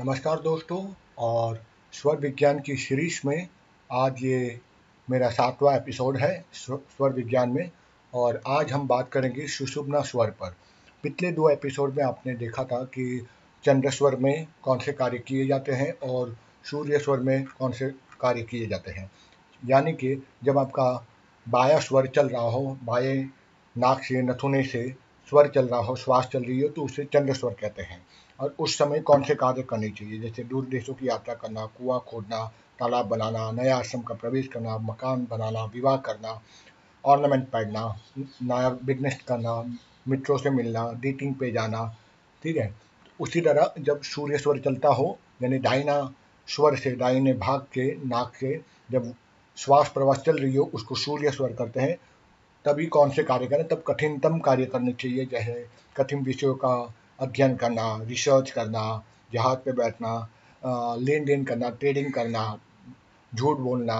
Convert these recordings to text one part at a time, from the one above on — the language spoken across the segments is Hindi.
नमस्कार दोस्तों, और स्वर विज्ञान की सीरीज़ में आज ये मेरा सातवां एपिसोड है स्वर विज्ञान में, और आज हम बात करेंगे सुषुम्ना स्वर पर। पिछले दो एपिसोड में आपने देखा था कि चंद्र स्वर में कौन से कार्य किए जाते हैं और सूर्य स्वर में कौन से कार्य किए जाते हैं। यानी कि जब आपका बाया स्वर चल रहा हो, बाएँ नाक से, नथुने से स्वर चल रहा हो, श्वास चल रही हो तो उसे चंद्र स्वर कहते हैं। और उस समय कौन से कार्य करने चाहिए? जैसे दूर देशों की यात्रा करना, कुआँ खोदना, तालाब बनाना, नया आश्रम का प्रवेश करना, मकान बनाना, विवाह करना ऑर्नामेंट पहनना, नया बिज़नेस करना मित्रों से मिलना डेटिंग पे जाना, ठीक है? उसी तरह जब सूर्य स्वर चलता हो, यानी डाइना स्वर से डाइने भाग के नाक से, जब श्वास प्रवास चल रही हो, उसको सूर्य स्वर करते हैं। तभी कौन से कार्य करें? तब कठिनतम कार्य करने चाहिए, जैसे कठिन विषयों का अध्ययन करना रिसर्च करना, जहाज़ पे बैठना लेन देन करना ट्रेडिंग करना, झूठ बोलना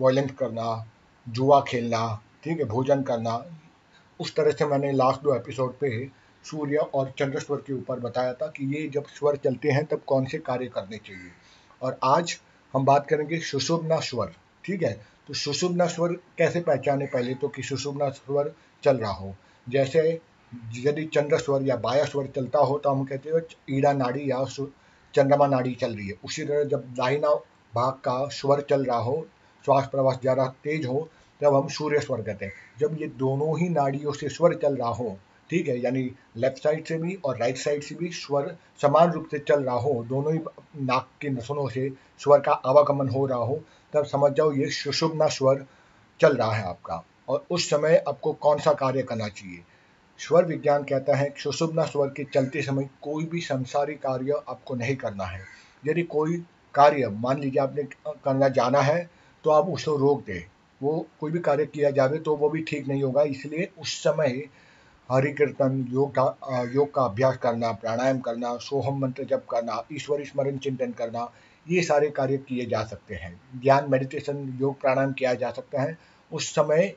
वायलेंस करना, जुआ खेलना, ठीक है, भोजन करना। उस तरह से मैंने लास्ट दो एपिसोड पे सूर्य और चंद्र स्वर के ऊपर बताया था कि ये जब स्वर चलते हैं, तब कौन से कार्य करने चाहिए। और आज हम बात करेंगे सुशुभना स्वर, ठीक है? तो सुशुभना स्वर कैसे पहचाने पहले तो कि सुशुभना स्वर चल रहा हो? जैसे यदि चंद्र स्वर या बाया स्वर चलता हो तो हम कहते हैं ईड़ा नाड़ी या चंद्रमा नाड़ी चल रही है। उसी तरह जब दाहिना भाग का स्वर चल रहा हो, श्वास प्रवास ज़्यादा तेज हो, तब हम सूर्य स्वर कहते हैं। जब ये दोनों ही नाड़ियों से स्वर चल रहा हो ठीक है, यानी लेफ़्ट साइड से भी और राइट साइड से भी स्वर समान रूप से चल रहा हो, दोनों ही नाक के नसनों से स्वर का आवागमन हो रहा हो, तब समझ जाओ ये सुषुम्ना स्वर चल रहा है आपका। और उस समय आपको कौन सा कार्य करना चाहिए? स्वर विज्ञान कहता है कि सुषुम्ना स्वर के चलते समय कोई भी संसारी कार्य आपको नहीं करना है। यदि कोई कार्य, मान लीजिए आपने करना जाना है तो आप उसको रोक दें। वो कोई भी कार्य किया जावे तो वो भी ठीक नहीं होगा, इसलिए उस समय हरि कीर्तन योग का योग का अभ्यास करना, प्राणायाम करना, सोहम मंत्र जप करना, ईश्वरी स्मरण चिंतन करना, ये सारे कार्य किए जा सकते हैं। ध्यान मेडिटेशन योग, प्राणायाम किया जा सकता है। उस समय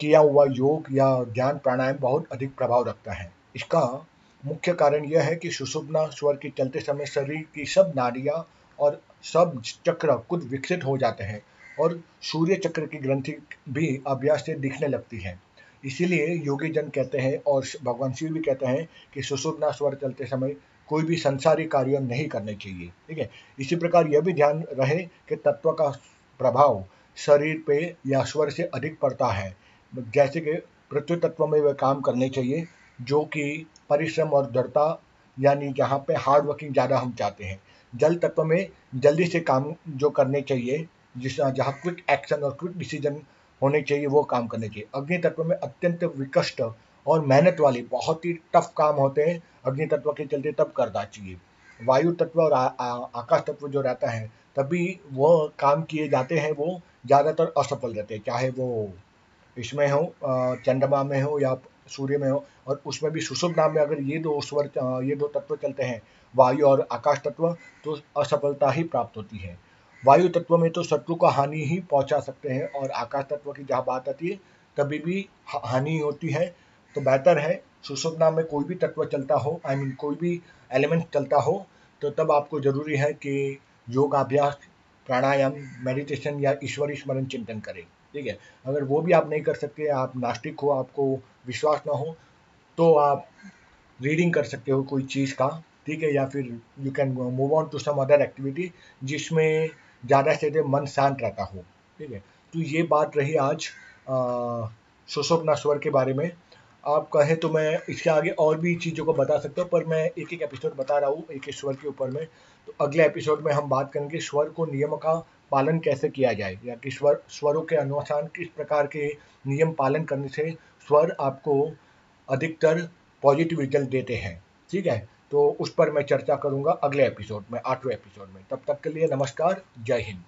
किया हुआ योग या ध्यान प्राणायाम बहुत अधिक प्रभाव रखता है। इसका मुख्य कारण यह है कि सुषुप्ना स्वर के चलते समय शरीर की सब नाड़ियाँ और सब चक्र कुछ विकसित हो जाते हैं और सूर्य चक्र की ग्रंथि भी अभ्यास से दिखने लगती है। इसीलिए योगी जन कहते हैं और भगवान शिव भी कहते हैं कि सुषुप्ना स्वर चलते समय कोई भी संसारी कार्य नहीं करने चाहिए, ठीक है? इसी प्रकार यह भी ध्यान रहे कि तत्व का प्रभाव शरीर पे या स्वर से अधिक पड़ता है। जैसे कि पृथ्वी तत्व में वह काम करने चाहिए, जो कि परिश्रम और दृढ़ता, यानी जहाँ पे हार्ड वर्किंग ज़्यादा हम चाहते हैं। जल तत्व में जल्दी से काम जो करने चाहिए जिस जहाँ क्विक एक्शन और क्विक डिसीज़न होने चाहिए वो काम करने चाहिए। अग्नि तत्व में अत्यंत विकष्ट और मेहनत वाली बहुत ही टफ काम होते हैं। अग्नि तत्व के चलते तब करना चाहिए। वायु तत्व और आ, आ, आकाश तत्व जो रहता है तभी वो काम किए जाते हैं वो ज़्यादातर असफल रहते हैं चाहे वो इसमें हो चंद्रमा में हो या सूर्य में हो और उसमें भी सुशुभ नाम में अगर ये दो स्वर ये दो तत्व चलते हैं वायु और आकाश तत्व तो असफलता ही प्राप्त होती है। वायु तत्व में तो शत्रु को हानि ही पहुँचा सकते हैं और आकाश तत्व की जहाँ बात आती है तभी भी हानि होती है। तो बेहतर है सुशुभ नाम में कोई भी तत्व चलता हो आई I मीन mean, कोई भी एलिमेंट चलता हो तो तब आपको ज़रूरी है कि योगाभ्यास प्राणायाम मेडिटेशन या ईश्वरी स्मरण चिंतन करें। ठीक है? अगर वो भी आप नहीं कर सकते आप नास्तिक हो आपको विश्वास ना हो तो आप रीडिंग कर सकते हो कोई चीज़ का। ठीक है? या फिर you can move on to some other activity जिसमें ज़्यादा से ज़्यादा मन शांत रहता हो, ठीक है? तो ये बात रही आज सुशोभना स्वर के बारे में। आप कहें तो मैं इसके आगे और भी चीज़ों को बता सकता हूँ, पर मैं एक एक एपिसोड बता रहा हूँ, एक एक स्वर के ऊपर में। तो अगले एपिसोड में हम बात करेंगे स्वर को नियम का पालन कैसे किया जाए, या कि स्वर, स्वरों के अनुसार किस प्रकार के नियम पालन करने से स्वर आपको अधिकतर पॉजिटिव रिज़ल्ट देते हैं, ठीक है? तो उस पर मैं चर्चा करूँगा अगले एपिसोड में, आठवें एपिसोड में। तब तक के लिए नमस्कार, जय हिंद।